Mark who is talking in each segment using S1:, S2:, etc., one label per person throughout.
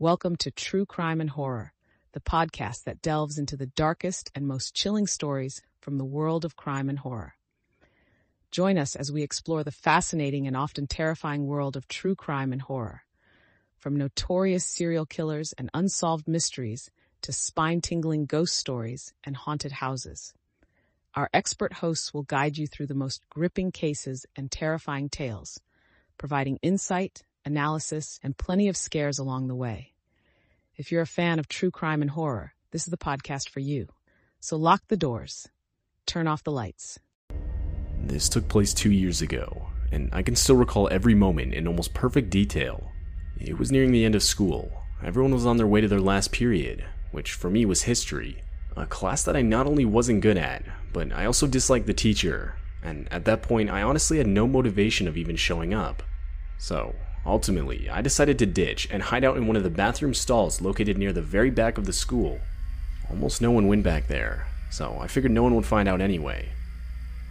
S1: Welcome to True Crime and Horror, the podcast that delves into the darkest and most chilling stories from the world of crime and horror. Join us as we explore the fascinating and often terrifying world of true crime and horror. From notorious serial killers and unsolved mysteries to spine tingling ghost stories and haunted houses. Our expert hosts will guide you through the most gripping cases and terrifying tales, providing insight, analysis, and plenty of scares along the way. If you're a fan of true crime and horror, this is the podcast for you. So lock the doors, turn off the lights.
S2: This took place two years ago, and I can still recall every moment in almost perfect detail. It was nearing the end of school. Everyone was on their way to their last period, which for me was history, a class that I not only wasn't good at, but I also disliked the teacher, and at that point I honestly had no motivation of even showing up. So, ultimately, I decided to ditch and hide out in one of the bathroom stalls located near the very back of the school. Almost no one went back there, so I figured no one would find out anyway.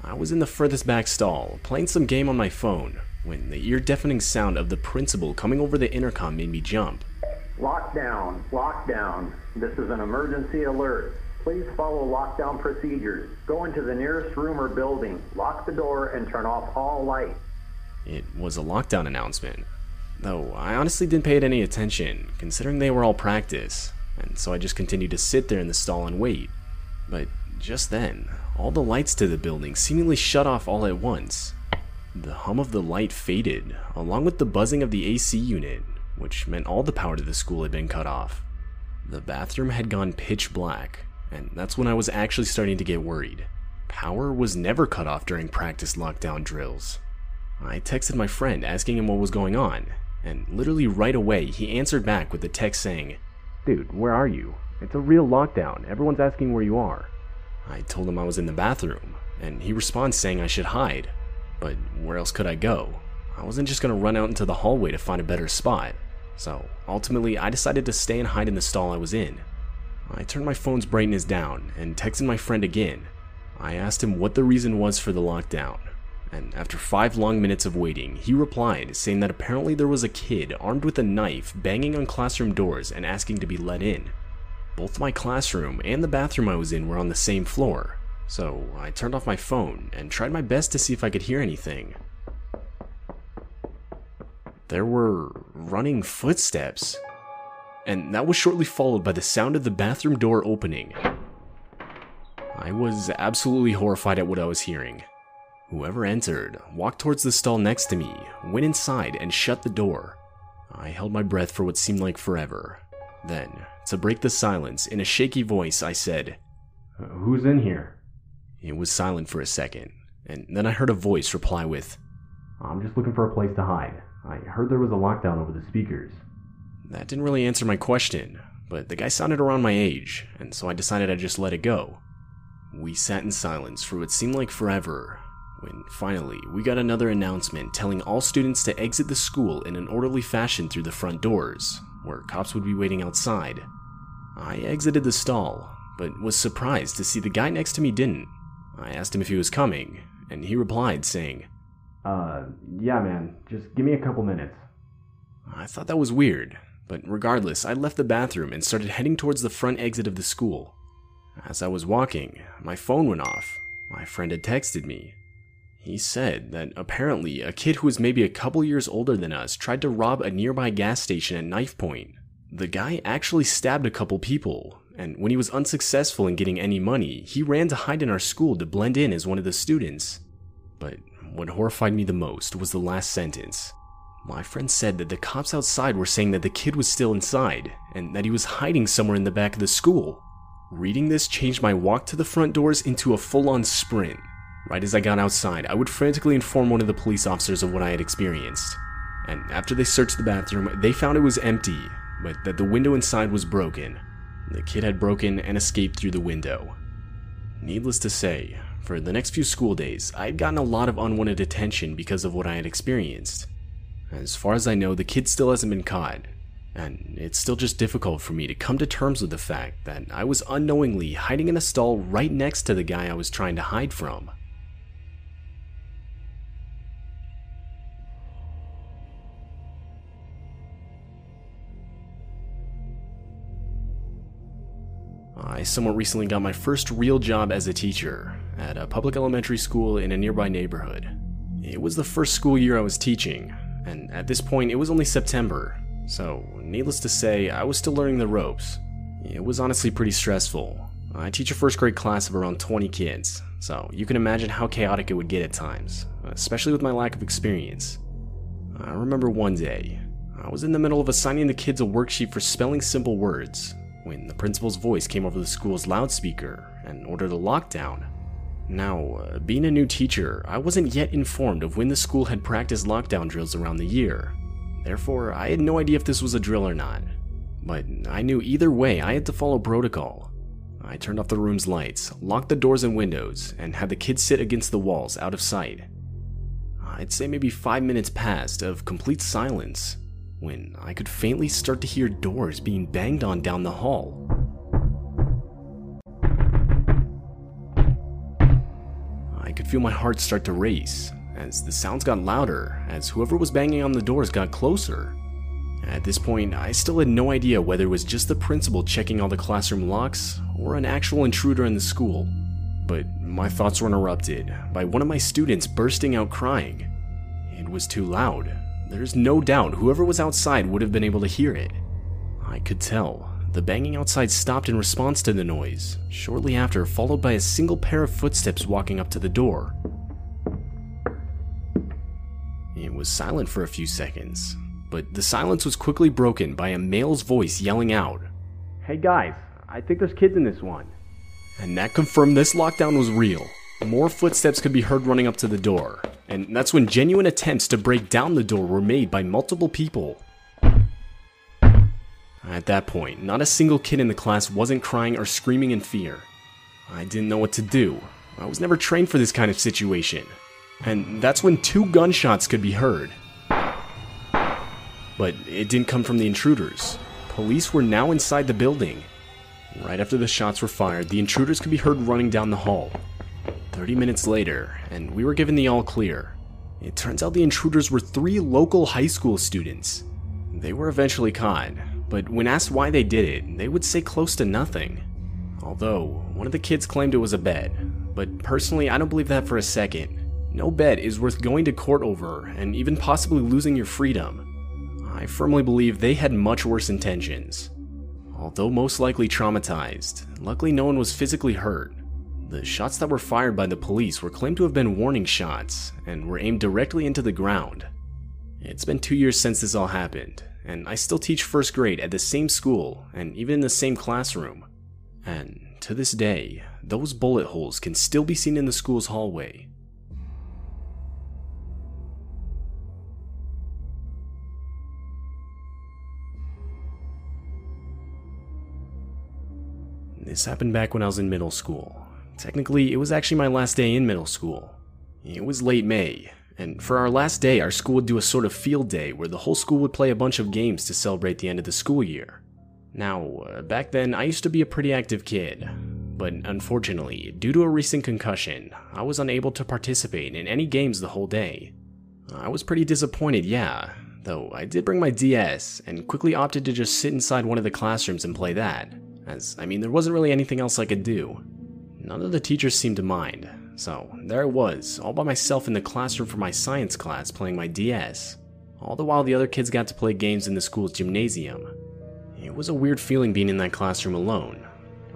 S2: I was in the furthest back stall, playing some game on my phone, when the ear deafening sound of the principal coming over the intercom made me jump.
S3: Lockdown, lockdown. This is an emergency alert. Please follow lockdown procedures. Go into the nearest room or building, lock the door, and turn off all lights.
S2: It was a lockdown announcement, though I honestly didn't pay it any attention, considering they were all practice, and so I just continued to sit there in the stall and wait. But just then, all the lights to the building seemingly shut off all at once. The hum of the light faded, along with the buzzing of the AC unit, which meant all the power to the school had been cut off. The bathroom had gone pitch black, and that's when I was actually starting to get worried. Power was never cut off during practice lockdown drills. I texted my friend asking him what was going on, and literally right away he answered back with a text saying, Dude, where are you? It's a real lockdown. Everyone's asking where you are. I told him I was in the bathroom, and he responds saying I should hide. But where else could I go? I wasn't just gonna run out into the hallway to find a better spot. So ultimately, I decided to stay and hide in the stall I was in. I turned my phone's brightness down and texted my friend again. I asked him what the reason was for the lockdown, and after five long minutes of waiting, he replied saying that apparently there was a kid armed with a knife banging on classroom doors and asking to be let in. Both my classroom and the bathroom I was in were on the same floor, so I turned off my phone and tried my best to see if I could hear anything. There were running footsteps, and that was shortly followed by the sound of the bathroom door opening. I was absolutely horrified at what I was hearing. Whoever entered walked towards the stall next to me, went inside, and shut the door. I held my breath for what seemed like forever. Then, to break the silence, in a shaky voice, I said, Who's in here? It was silent for a second, and then I heard a voice reply with, I'm just looking for a place to hide. I heard there was a lockdown over the speakers. That didn't really answer my question, but the guy sounded around my age, and so I decided I'd just let it go. We sat in silence for what seemed like forever, when finally we got another announcement telling all students to exit the school in an orderly fashion through the front doors, where cops would be waiting outside. I exited the stall, but was surprised to see the guy next to me didn't. I asked him if he was coming, and he replied saying, uh, yeah, man. Just give me a couple minutes. I thought that was weird, but regardless, I left the bathroom and started heading towards the front exit of the school. As I was walking, my phone went off. My friend had texted me. He said that apparently a kid who was maybe a couple years older than us tried to rob a nearby gas station at knife point. The guy actually stabbed a couple people, and when he was unsuccessful in getting any money, he ran to hide in our school to blend in as one of the students. But what horrified me the most was the last sentence. My friend said that the cops outside were saying that the kid was still inside, and that he was hiding somewhere in the back of the school. Reading this changed my walk to the front doors into a full on sprint. Right as I got outside, I would frantically inform one of the police officers of what I had experienced. And after they searched the bathroom, they found it was empty, but that the window inside was broken. The kid had broken and escaped through the window. Needless to say, for the next few school days, I had gotten a lot of unwanted attention because of what I had experienced. As far as I know, the kid still hasn't been caught, and it's still just difficult for me to come to terms with the fact that I was unknowingly hiding in a stall right next to the guy I was trying to hide from. I somewhat recently got my first real job as a teacher at a public elementary school in a nearby neighborhood. It was the first school year I was teaching, and at this point it was only September, so needless to say, I was still learning the ropes. It was honestly pretty stressful. I teach a first grade class of around 20 kids, so you can imagine how chaotic it would get at times, especially with my lack of experience. I remember one day, I was in the middle of assigning the kids a worksheet for spelling simple words when the principal's voice came over the school's loudspeaker and ordered a lockdown. Now, uh, being a new teacher, I wasn't yet informed of when the school had practiced lockdown drills around the year. Therefore, I had no idea if this was a drill or not. But I knew either way I had to follow protocol. I turned off the room's lights, locked the doors and windows, and had the kids sit against the walls out of sight. I'd say maybe five minutes passed of complete silence when I could faintly start to hear doors being banged on down the hall. I could feel my heart start to race as the sounds got louder as whoever was banging on the doors got closer. At this point, I still had no idea whether it was just the principal checking all the classroom locks or an actual intruder in the school. But my thoughts were interrupted by one of my students bursting out crying. It was too loud. There's no doubt whoever was outside would have been able to hear it. I could tell. The banging outside stopped in response to the noise, shortly after, followed by a single pair of footsteps walking up to the door. It was silent for a few seconds, but the silence was quickly broken by a male's voice yelling out,
S4: Hey guys, I think there's kids in this one.
S2: And that confirmed this lockdown was real. More footsteps could be heard running up to the door, and that's when genuine attempts to break down the door were made by multiple people. At that point, not a single kid in the class wasn't crying or screaming in fear. I didn't know what to do. I was never trained for this kind of situation. And that's when two gunshots could be heard. But it didn't come from the intruders. Police were now inside the building. Right after the shots were fired, the intruders could be heard running down the hall. 30 minutes later, and we were given the all clear. It turns out the intruders were three local high school students. They were eventually caught, but when asked why they did it, they would say close to nothing. Although, one of the kids claimed it was a bet, but personally, I don't believe that for a second. No bet is worth going to court over and even possibly losing your freedom. I firmly believe they had much worse intentions. Although most likely traumatized, luckily no one was physically hurt. The shots that were fired by the police were claimed to have been warning shots and were aimed directly into the ground. It's been two years since this all happened, and I still teach first grade at the same school and even in the same classroom. And to this day, those bullet holes can still be seen in the school's hallway. This happened back when I was in middle school. Technically, it was actually my last day in middle school. It was late May, and for our last day, our school would do a sort of field day where the whole school would play a bunch of games to celebrate the end of the school year. Now, uh, back then, I used to be a pretty active kid, but unfortunately, due to a recent concussion, I was unable to participate in any games the whole day. I was pretty disappointed, yeah, though I did bring my DS and quickly opted to just sit inside one of the classrooms and play that, as I mean, there wasn't really anything else I could do. None of the teachers seemed to mind, so there I was, all by myself in the classroom for my science class playing my DS, all the while the other kids got to play games in the school's gymnasium. It was a weird feeling being in that classroom alone.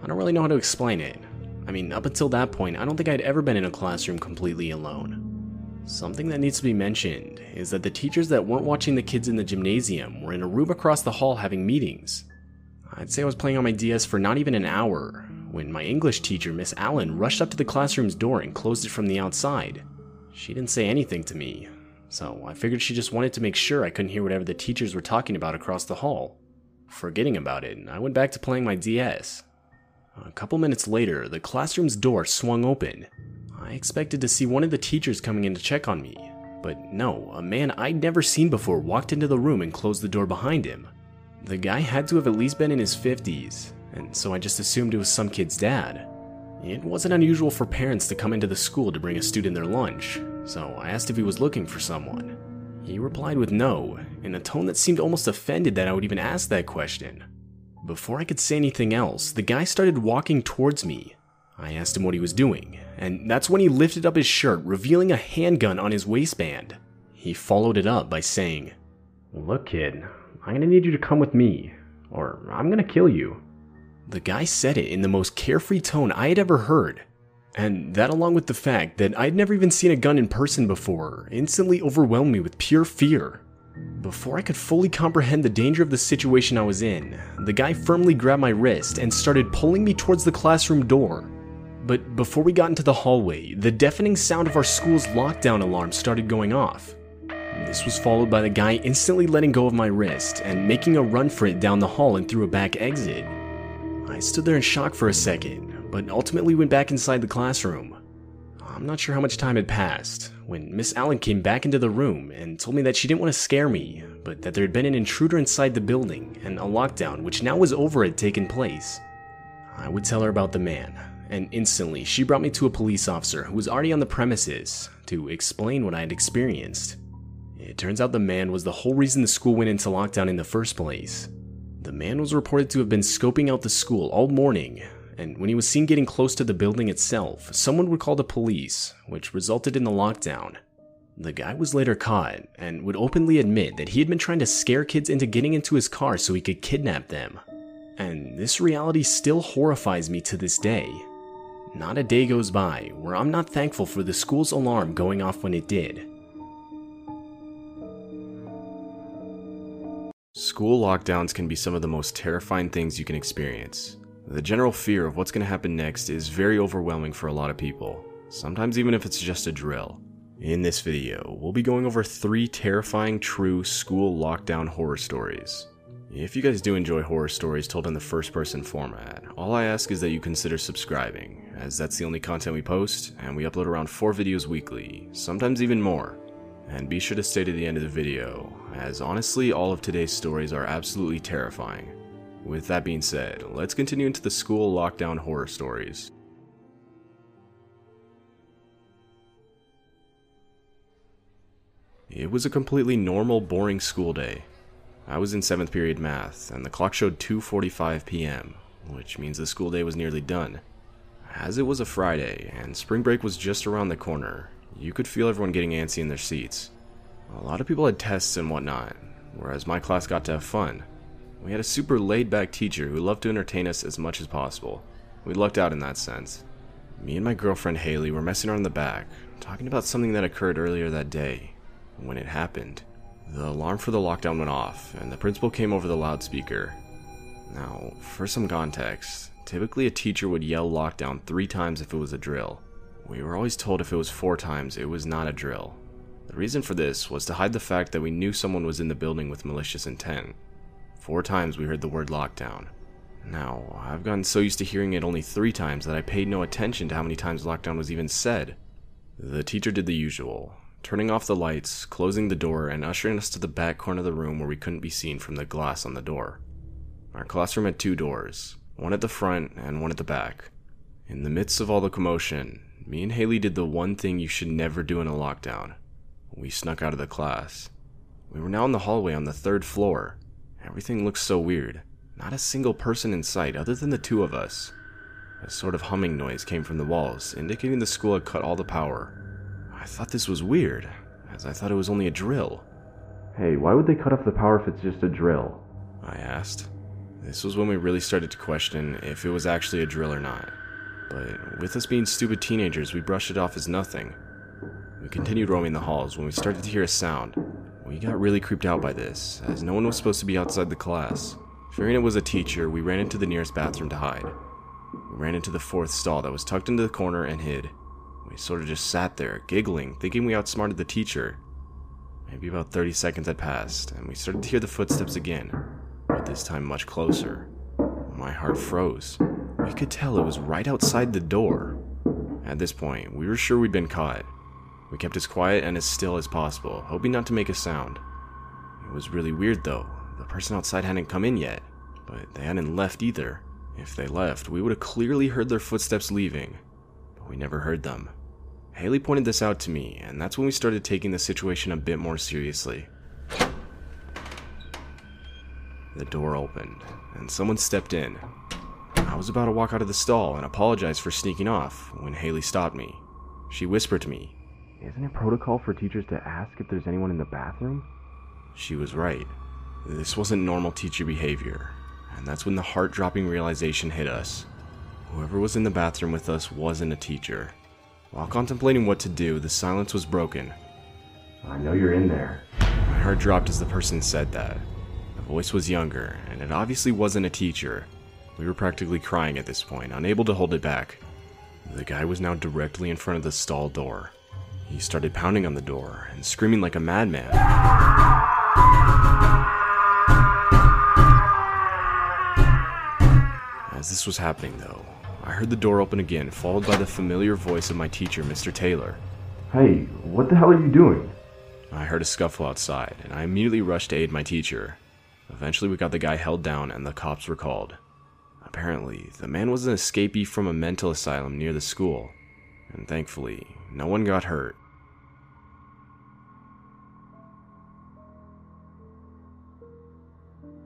S2: I don't really know how to explain it. I mean, up until that point, I don't think I'd ever been in a classroom completely alone. Something that needs to be mentioned is that the teachers that weren't watching the kids in the gymnasium were in a room across the hall having meetings. I'd say I was playing on my DS for not even an hour when my English teacher, Miss Allen, rushed up to the classroom's door and closed it from the outside. She didn't say anything to me, so I figured she just wanted to make sure I couldn't hear whatever the teachers were talking about across the hall. Forgetting about it, I went back to playing my DS. A couple minutes later, the classroom's door swung open. I expected to see one of the teachers coming in to check on me, but no, a man I'd never seen before walked into the room and closed the door behind him. The guy had to have at least been in his 50s, and so I just assumed it was some kid's dad. It wasn't unusual for parents to come into the school to bring a student their lunch, so I asked if he was looking for someone. He replied with no, in a tone that seemed almost offended that I would even ask that question. before I could say anything else, the guy started walking towards me. I asked him what he was doing, and that's when he lifted up his shirt, revealing a handgun on his waistband. He followed it up by saying,
S4: Look, kid, I'm gonna need you to come with me, or I'm gonna kill you.
S2: The guy said it in the most carefree tone I had ever heard. And that, along with the fact that I'd never even seen a gun in person before, instantly overwhelmed me with pure fear. Before I could fully comprehend the danger of the situation I was in, the guy firmly grabbed my wrist and started pulling me towards the classroom door. But before we got into the hallway, the deafening sound of our school's lockdown alarm started going off. This was followed by the guy instantly letting go of my wrist and making a run for it down the hall and through a back exit. I stood there in shock for a second, but ultimately went back inside the classroom. I'm not sure how much time had passed when Miss Allen came back into the room and told me that she didn't want to scare me, but that there had been an intruder inside the building and a lockdown, which now was over, had taken place. I would tell her about the man, and instantly she brought me to a police officer who was already on the premises to explain what I had experienced. It turns out the man was the whole reason the school went into lockdown in the first place. The man was reported to have been scoping out the school all morning, and when he was seen getting close to the building itself, someone would call the police, which resulted in the lockdown. The guy was later caught and would openly admit that he had been trying to scare kids into getting into his car so he could kidnap them. And this reality still horrifies me to this day. Not a day goes by where I'm not thankful for the school's alarm going off when it did.
S5: School lockdowns can be some of the most terrifying things you can experience. The general fear of what's going to happen next is very overwhelming for a lot of people, sometimes even if it's just a drill. In this video, we'll be going over three terrifying true school lockdown horror stories. If you guys do enjoy horror stories told in the first person format, all I ask is that you consider subscribing, as that's the only content we post, and we upload around 4 videos weekly, sometimes even more. And be sure to stay to the end of the video, as honestly, all of today's stories are absolutely terrifying. With that being said, let's continue into the school lockdown horror stories. It was a completely normal, boring school day. I was in 7th period math, and the clock showed 2.45 p.m., which means the school day was nearly done. As it was a Friday, and spring break was just around the corner, you could feel everyone getting antsy in their seats. A lot of people had tests and whatnot, whereas my class got to have fun. We had a super laid back teacher who loved to entertain us as much as possible. We lucked out in that sense. Me and my girlfriend Haley were messing around the back, talking about something that occurred earlier that day. When it happened, the alarm for the lockdown went off, and the principal came over the loudspeaker. Now, for some context, typically a teacher would yell lockdown three times if it was a drill. We were always told if it was four times, it was not a drill. The reason for this was to hide the fact that we knew someone was in the building with malicious intent. Four times we heard the word lockdown. Now, I've gotten so used to hearing it only three times that I paid no attention to how many times lockdown was even said. The teacher did the usual, turning off the lights, closing the door, and ushering us to the back corner of the room where we couldn't be seen from the glass on the door. Our classroom had two doors, one at the front and one at the back. In the midst of all the commotion, me and Haley did the one thing you should never do in a lockdown. We snuck out of the class. We were now in the hallway on the third floor, Everything looked so weird. Not a single person in sight other than the two of us. A sort of humming noise came from the walls, indicating the school had cut all the power. I thought this was weird, as I thought it was only a drill.
S4: Hey, why would they cut off the power if it's just a drill?
S5: I asked. This was when we really started to question if it was actually a drill or not. But with us being stupid teenagers, we brushed it off as nothing. We continued roaming the halls when we started to hear a sound, we got really creeped out by this, as no one was supposed to be outside the class. Fearing it was a teacher, we ran into the nearest bathroom to hide. We ran into the fourth stall that was tucked into the corner and hid. We sort of just sat there, giggling, thinking we outsmarted the teacher. Maybe about 30 seconds had passed, and we started to hear the footsteps again, but this time much closer. My heart froze. We could tell it was right outside the door. At this point, we were sure we'd been caught. We kept as quiet and as still as possible, hoping not to make a sound. It was really weird though. The person outside hadn't come in yet, but they hadn't left either. If they left, we would have clearly heard their footsteps leaving, but we never heard them. Haley pointed this out to me, and that's when we started taking the situation a bit more seriously. the door opened, and someone stepped in. I was about to walk out of the stall and apologize for sneaking off when Haley stopped me. She whispered to me,
S4: Isn't it protocol for teachers to ask if there's anyone in the bathroom?
S5: She was right. This wasn't normal teacher behavior, and that's when the heart dropping realization hit us. Whoever was in the bathroom with us wasn't a teacher. While contemplating what to do, the silence was broken.
S4: I know you're in there.
S5: My heart dropped as the person said that. The voice was younger, and it obviously wasn't a teacher. We were practically crying at this point, unable to hold it back. The guy was now directly in front of the stall door. He started pounding on the door and screaming like a madman. As this was happening, though, I heard the door open again, followed by the familiar voice of my teacher, Mr. Taylor.
S4: Hey, what the hell are you doing?
S5: I heard a scuffle outside, and I immediately rushed to aid my teacher. Eventually, we got the guy held down, and the cops were called. Apparently, the man was an escapee from a mental asylum near the school, and thankfully, no one got hurt.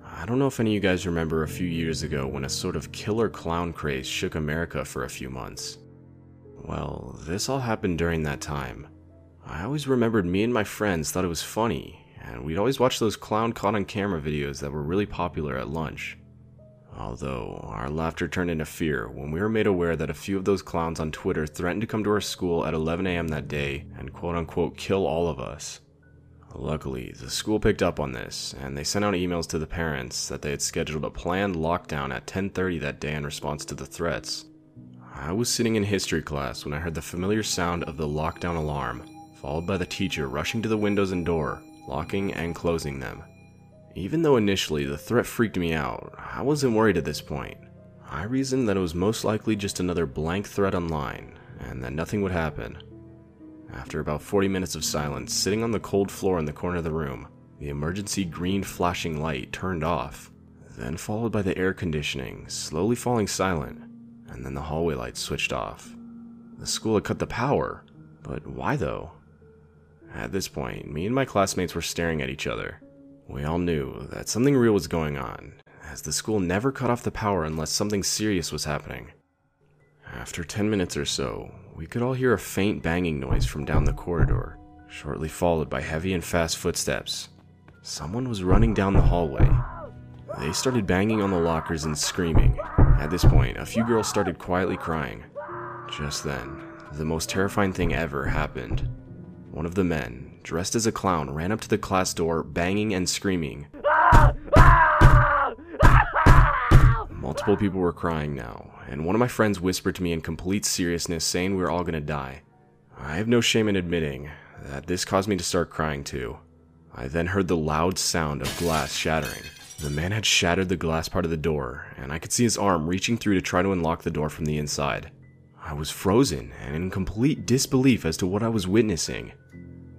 S5: I don't know if any of you guys remember a few years ago when a sort of killer clown craze shook America for a few months. Well, this all happened during that time. I always remembered me and my friends thought it was funny, and we'd always watch those clown caught on camera videos that were really popular at lunch. Although, our laughter turned into fear when we were made aware that a few of those clowns on Twitter threatened to come to our school at 11am that day and quote unquote kill all of us. Luckily, the school picked up on this, and they sent out emails to the parents that they had scheduled a planned lockdown at 10:30 that day in response to the threats. I was sitting in history class when I heard the familiar sound of the lockdown alarm, followed by the teacher rushing to the windows and door, locking and closing them. Even though initially the threat freaked me out, I wasn't worried at this point. I reasoned that it was most likely just another blank threat online, and that nothing would happen. After about 40 minutes of silence, sitting on the cold floor in the corner of the room, the emergency green flashing light turned off, then followed by the air conditioning slowly falling silent, and then the hallway lights switched off. The school had cut the power, but why though? At this point, me and my classmates were staring at each other. We all knew that something real was going on, as the school never cut off the power unless something serious was happening. After 10 minutes or so, we could all hear a faint banging noise from down the corridor, shortly followed by heavy and fast footsteps. Someone was running down the hallway. They started banging on the lockers and screaming. At this point, a few girls started quietly crying. Just then, the most terrifying thing ever happened. One of the men, dressed as a clown, ran up to the class door, banging and screaming. Multiple people were crying now, and one of my friends whispered to me in complete seriousness, saying we were all gonna die. I have no shame in admitting that this caused me to start crying too. I then heard the loud sound of glass shattering. The man had shattered the glass part of the door, and I could see his arm reaching through to try to unlock the door from the inside. I was frozen and in complete disbelief as to what I was witnessing.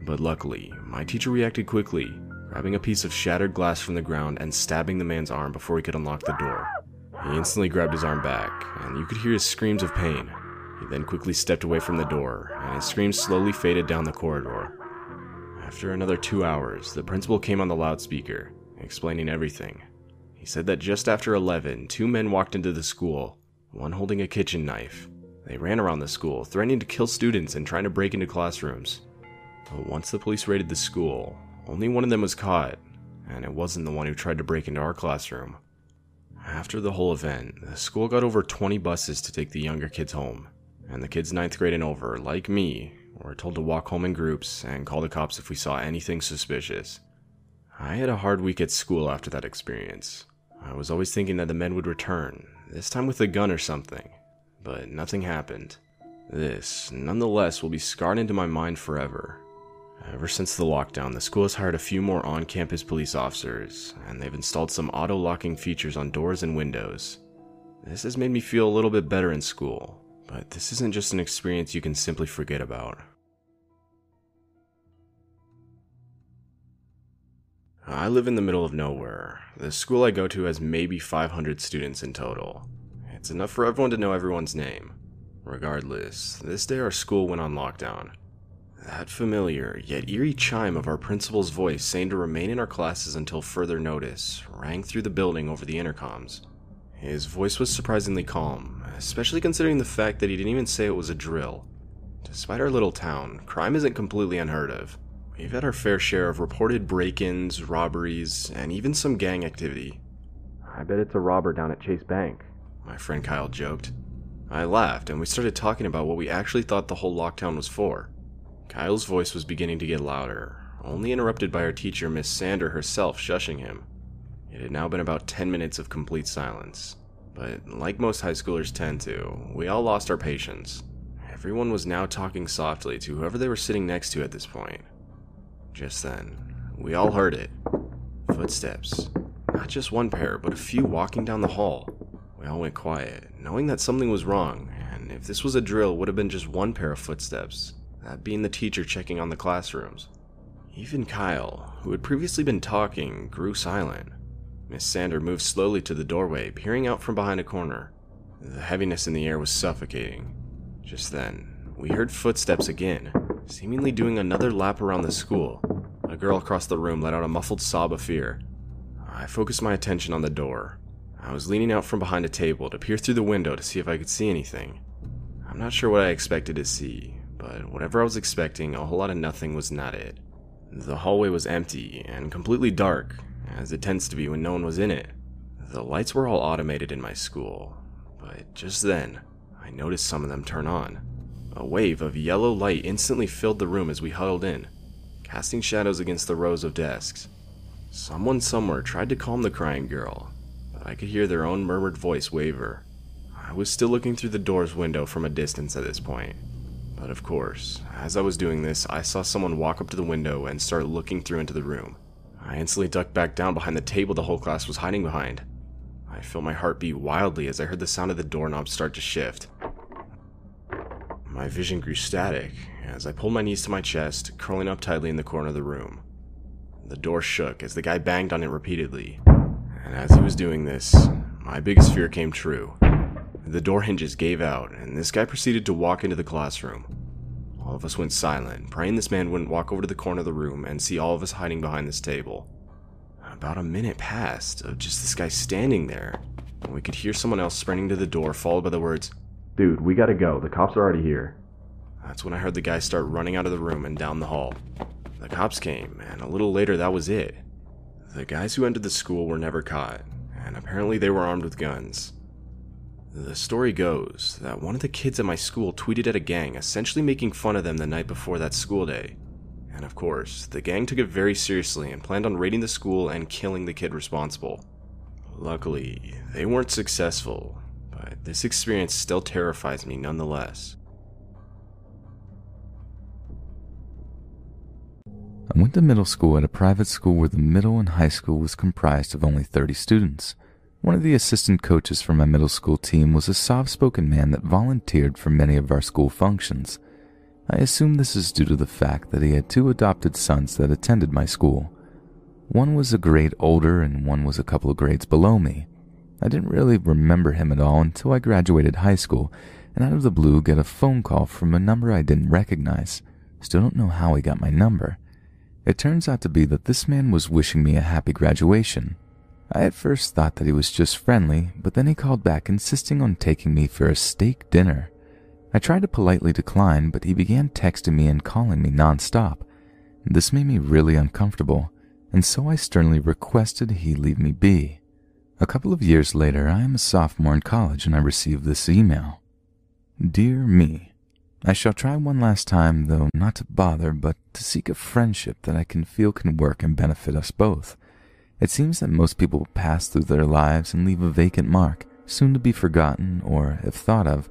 S5: But luckily, my teacher reacted quickly, grabbing a piece of shattered glass from the ground and stabbing the man's arm before he could unlock the door. He instantly grabbed his arm back, and you could hear his screams of pain. He then quickly stepped away from the door, and his screams slowly faded down the corridor. After another two hours, the principal came on the loudspeaker, explaining everything. He said that just after 11, two men walked into the school, one holding a kitchen knife. They ran around the school, threatening to kill students and trying to break into classrooms. But once the police raided the school, only one of them was caught, and it wasn't the one who tried to break into our classroom. After the whole event, the school got over 20 buses to take the younger kids home, and the kids ninth grade and over, like me, were told to walk home in groups and call the cops if we saw anything suspicious. I had a hard week at school after that experience. I was always thinking that the men would return, this time with a gun or something, but nothing happened. This, nonetheless, will be scarred into my mind forever. Ever since the lockdown, the school has hired a few more on campus police officers, and they've installed some auto locking features on doors and windows. This has made me feel a little bit better in school, but this isn't just an experience you can simply forget about. I live in the middle of nowhere. The school I go to has maybe 500 students in total. It's enough for everyone to know everyone's name. Regardless, this day our school went on lockdown. That familiar, yet eerie chime of our principal's voice saying to remain in our classes until further notice rang through the building over the intercoms. His voice was surprisingly calm, especially considering the fact that he didn't even say it was a drill. Despite our little town, crime isn't completely unheard of. We've had our fair share of reported break ins, robberies, and even some gang activity.
S4: I bet it's a robber down at Chase Bank,
S5: my friend Kyle joked. I laughed, and we started talking about what we actually thought the whole lockdown was for. Kyle's voice was beginning to get louder, only interrupted by our teacher, Miss Sander herself, shushing him. It had now been about 10 minutes of complete silence. But like most high schoolers tend to, we all lost our patience. Everyone was now talking softly to whoever they were sitting next to at this point. Just then, we all heard it. Footsteps. Not just one pair, but a few walking down the hall. We all went quiet, knowing that something was wrong, and if this was a drill, it would have been just one pair of footsteps, that being the teacher checking on the classrooms. Even Kyle, who had previously been talking, grew silent. Miss Sander moved slowly to the doorway, peering out from behind a corner. The heaviness in the air was suffocating. Just then, we heard footsteps again, seemingly doing another lap around the school. A girl across the room let out a muffled sob of fear. I focused my attention on the door. I was leaning out from behind a table to peer through the window to see if I could see anything. I'm not sure what I expected to see, but whatever I was expecting, a whole lot of nothing was not it. The hallway was empty and completely dark, as it tends to be when no one was in it. The lights were all automated in my school, but just then, I noticed some of them turn on. A wave of yellow light instantly filled the room as we huddled in, casting shadows against the rows of desks. Someone somewhere tried to calm the crying girl, but I could hear their own murmured voice waver. I was still looking through the door's window from a distance at this point. But of course, as I was doing this, I saw someone walk up to the window and start looking through into the room. I instantly ducked back down behind the table the whole class was hiding behind. I felt my heart beat wildly as I heard the sound of the doorknob start to shift. My vision grew static as I pulled my knees to my chest, curling up tightly in the corner of the room. The door shook as the guy banged on it repeatedly, and as he was doing this, my biggest fear came true. The door hinges gave out, and this guy proceeded to walk into the classroom. All of us went silent, praying this man wouldn't walk over to the corner of the room and see all of us hiding behind this table. About a minute passed of just this guy standing there, and we could hear someone else sprinting to the door, followed by the words,
S4: Dude, we gotta go. The cops are already here.
S5: That's when I heard the guy start running out of the room and down the hall. The cops came, and a little later that was it. The guys who entered the school were never caught, and apparently they were armed with guns. The story goes that one of the kids at my school tweeted at a gang, essentially making fun of them the night before that school day. And of course, the gang took it very seriously and planned on raiding the school and killing the kid responsible. Luckily, they weren't successful, but this experience still terrifies me nonetheless.
S6: I went to middle school at a private school where the middle and high school was comprised of only 30 students. One of the assistant coaches for my middle school team was a soft spoken man that volunteered for many of our school functions. I assume this is due to the fact that he had two adopted sons that attended my school. One was a grade older and one was a couple of grades below me. I didn't really remember him at all until I graduated high school and out of the blue get a phone call from a number I didn't recognize. Still don't know how he got my number. It turns out to be that this man was wishing me a happy graduation I at first thought that he was just friendly, but then he called back insisting on taking me for a steak dinner. I tried to politely decline, but he began texting me and calling me nonstop. This made me really uncomfortable, and so I sternly requested he leave me be. A couple of years later, I am a sophomore in college and I received this email. Dear me, I shall try one last time, though not to bother, but to seek a friendship that I can feel can work and benefit us both. It seems that most people pass through their lives and leave a vacant mark, soon to be forgotten, or, if thought of,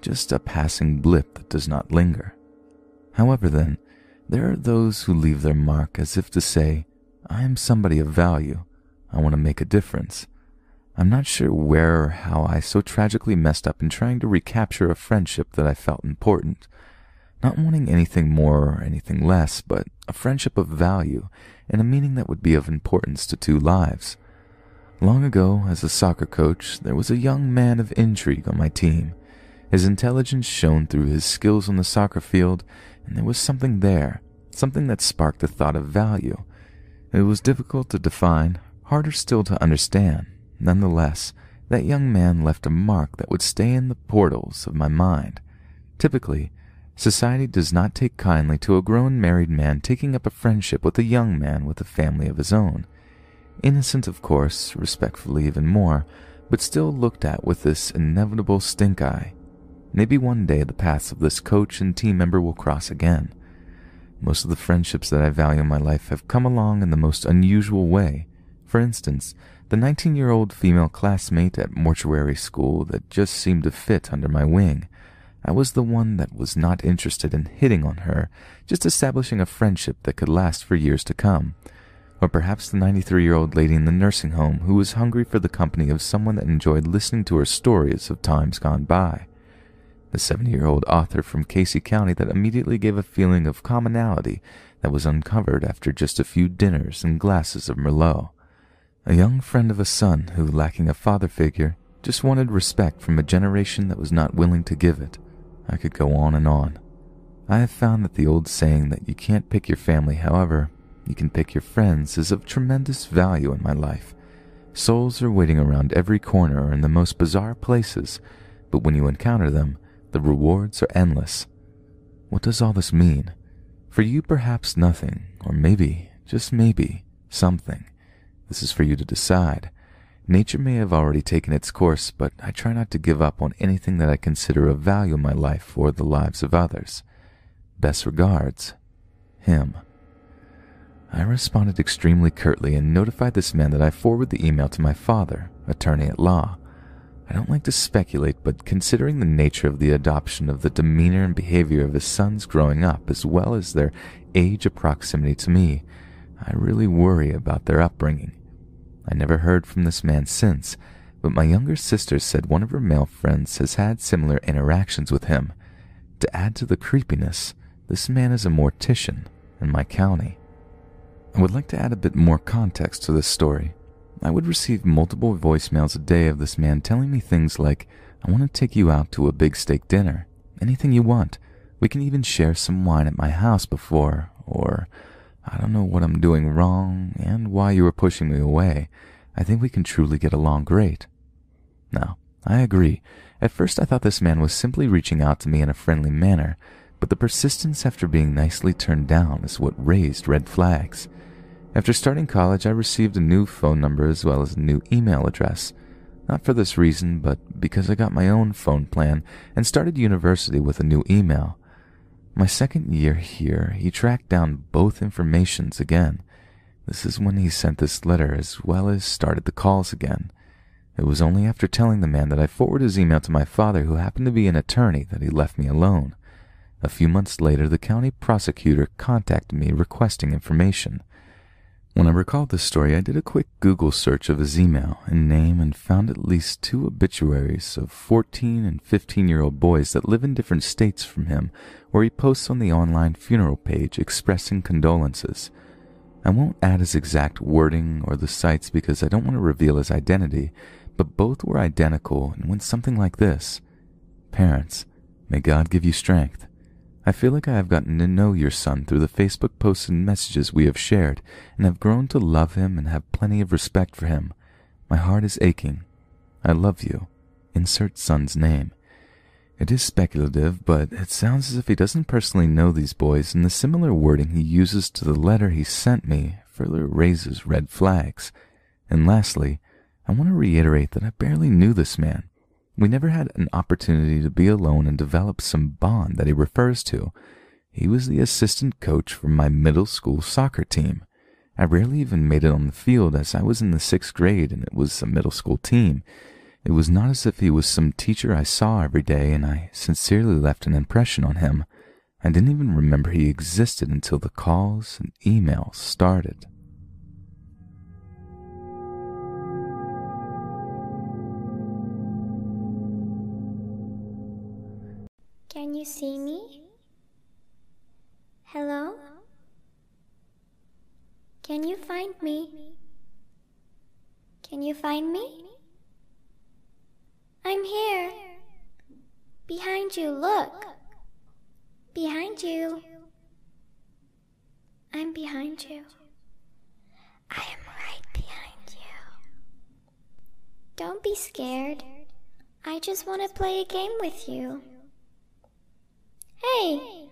S6: just a passing blip that does not linger. However, then, there are those who leave their mark as if to say, I am somebody of value. I want to make a difference. I'm not sure where or how I so tragically messed up in trying to recapture a friendship that I felt important. Not wanting anything more or anything less, but a friendship of value and a meaning that would be of importance to two lives. Long ago, as a soccer coach, there was a young man of intrigue on my team. His intelligence shone through his skills on the soccer field, and there was something there, something that sparked the thought of value. It was difficult to define, harder still to understand. Nonetheless, that young man left a mark that would stay in the portals of my mind. Typically, society does not take kindly to a grown married man taking up a friendship with a young man with a family of his own. Innocent, of course, respectfully even more, but still looked at with this inevitable stink eye. Maybe one day the paths of this coach and team member will cross again. Most of the friendships that I value in my life have come along in the most unusual way. For instance, the 19 year old female classmate at mortuary school that just seemed to fit under my wing. I was the one that was not interested in hitting on her, just establishing a friendship that could last for years to come. Or perhaps the 93 year old lady in the nursing home who was hungry for the company of someone that enjoyed listening to her stories of times gone by. The 70 year old author from Casey County that immediately gave a feeling of commonality that was uncovered after just a few dinners and glasses of Merlot. A young friend of a son who, lacking a father figure, just wanted respect from a generation that was not willing to give it. I could go on and on. I have found that the old saying that you can't pick your family, however, you can pick your friends is of tremendous value in my life. Souls are waiting around every corner or in the most bizarre places, but when you encounter them, the rewards are endless. What does all this mean? For you, perhaps nothing, or maybe, just maybe, something. This is for you to decide. Nature may have already taken its course, but I try not to give up on anything that I consider of value in my life or the lives of others. Best regards, him. I responded extremely curtly and notified this man that I forward the email to my father, attorney at law. I don't like to speculate, but considering the nature of the adoption of the demeanor and behavior of his sons growing up, as well as their age of proximity to me, I really worry about their upbringing. I never heard from this man since, but my younger sister said one of her male friends has had similar interactions with him. To add to the creepiness, this man is a mortician in my county. I would like to add a bit more context to this story. I would receive multiple voicemails a day of this man telling me things like, I want to take you out to a big steak dinner. Anything you want. We can even share some wine at my house before, or, I don't know what I'm doing wrong and why you are pushing me away. I think we can truly get along great. Now, I agree. At first I thought this man was simply reaching out to me in a friendly manner, but the persistence after being nicely turned down is what raised red flags. After starting college, I received a new phone number as well as a new email address. Not for this reason, but because I got my own phone plan and started university with a new email. My second year here, he tracked down both informations again. This is when he sent this letter as well as started the calls again. It was only after telling the man that I forwarded his email to my father, who happened to be an attorney, that he left me alone. A few months later, the county prosecutor contacted me requesting information. When I recalled this story, I did a quick Google search of his email and name and found at least two obituaries of 14 and 15 year old boys that live in different states from him, where he posts on the online funeral page expressing condolences. I won't add his exact wording or the sites because I don't want to reveal his identity, but both were identical and went something like this Parents, may God give you strength. I feel like I have gotten to know your son through the Facebook posts and messages we have shared, and have grown to love him and have plenty of respect for him. My heart is aching. I love you. Insert son's name. It is speculative, but it sounds as if he doesn't personally know these boys, and the similar wording he uses to the letter he sent me further raises red flags. And lastly, I want to reiterate that I barely knew this man. We never had an opportunity to be alone and develop some bond that he refers to. He was the assistant coach for my middle school soccer team. I rarely even made it on the field as I was in the sixth grade and it was a middle school team. It was not as if he was some teacher I saw every day and I sincerely left an impression on him. I didn't even remember he existed until the calls and emails started.
S7: You see me? Hello? Can you find me? Can you find me? I'm here. Behind you, look. Behind you. I'm behind you. I am right behind you. Don't be scared. I just want to play a game with you. Hey!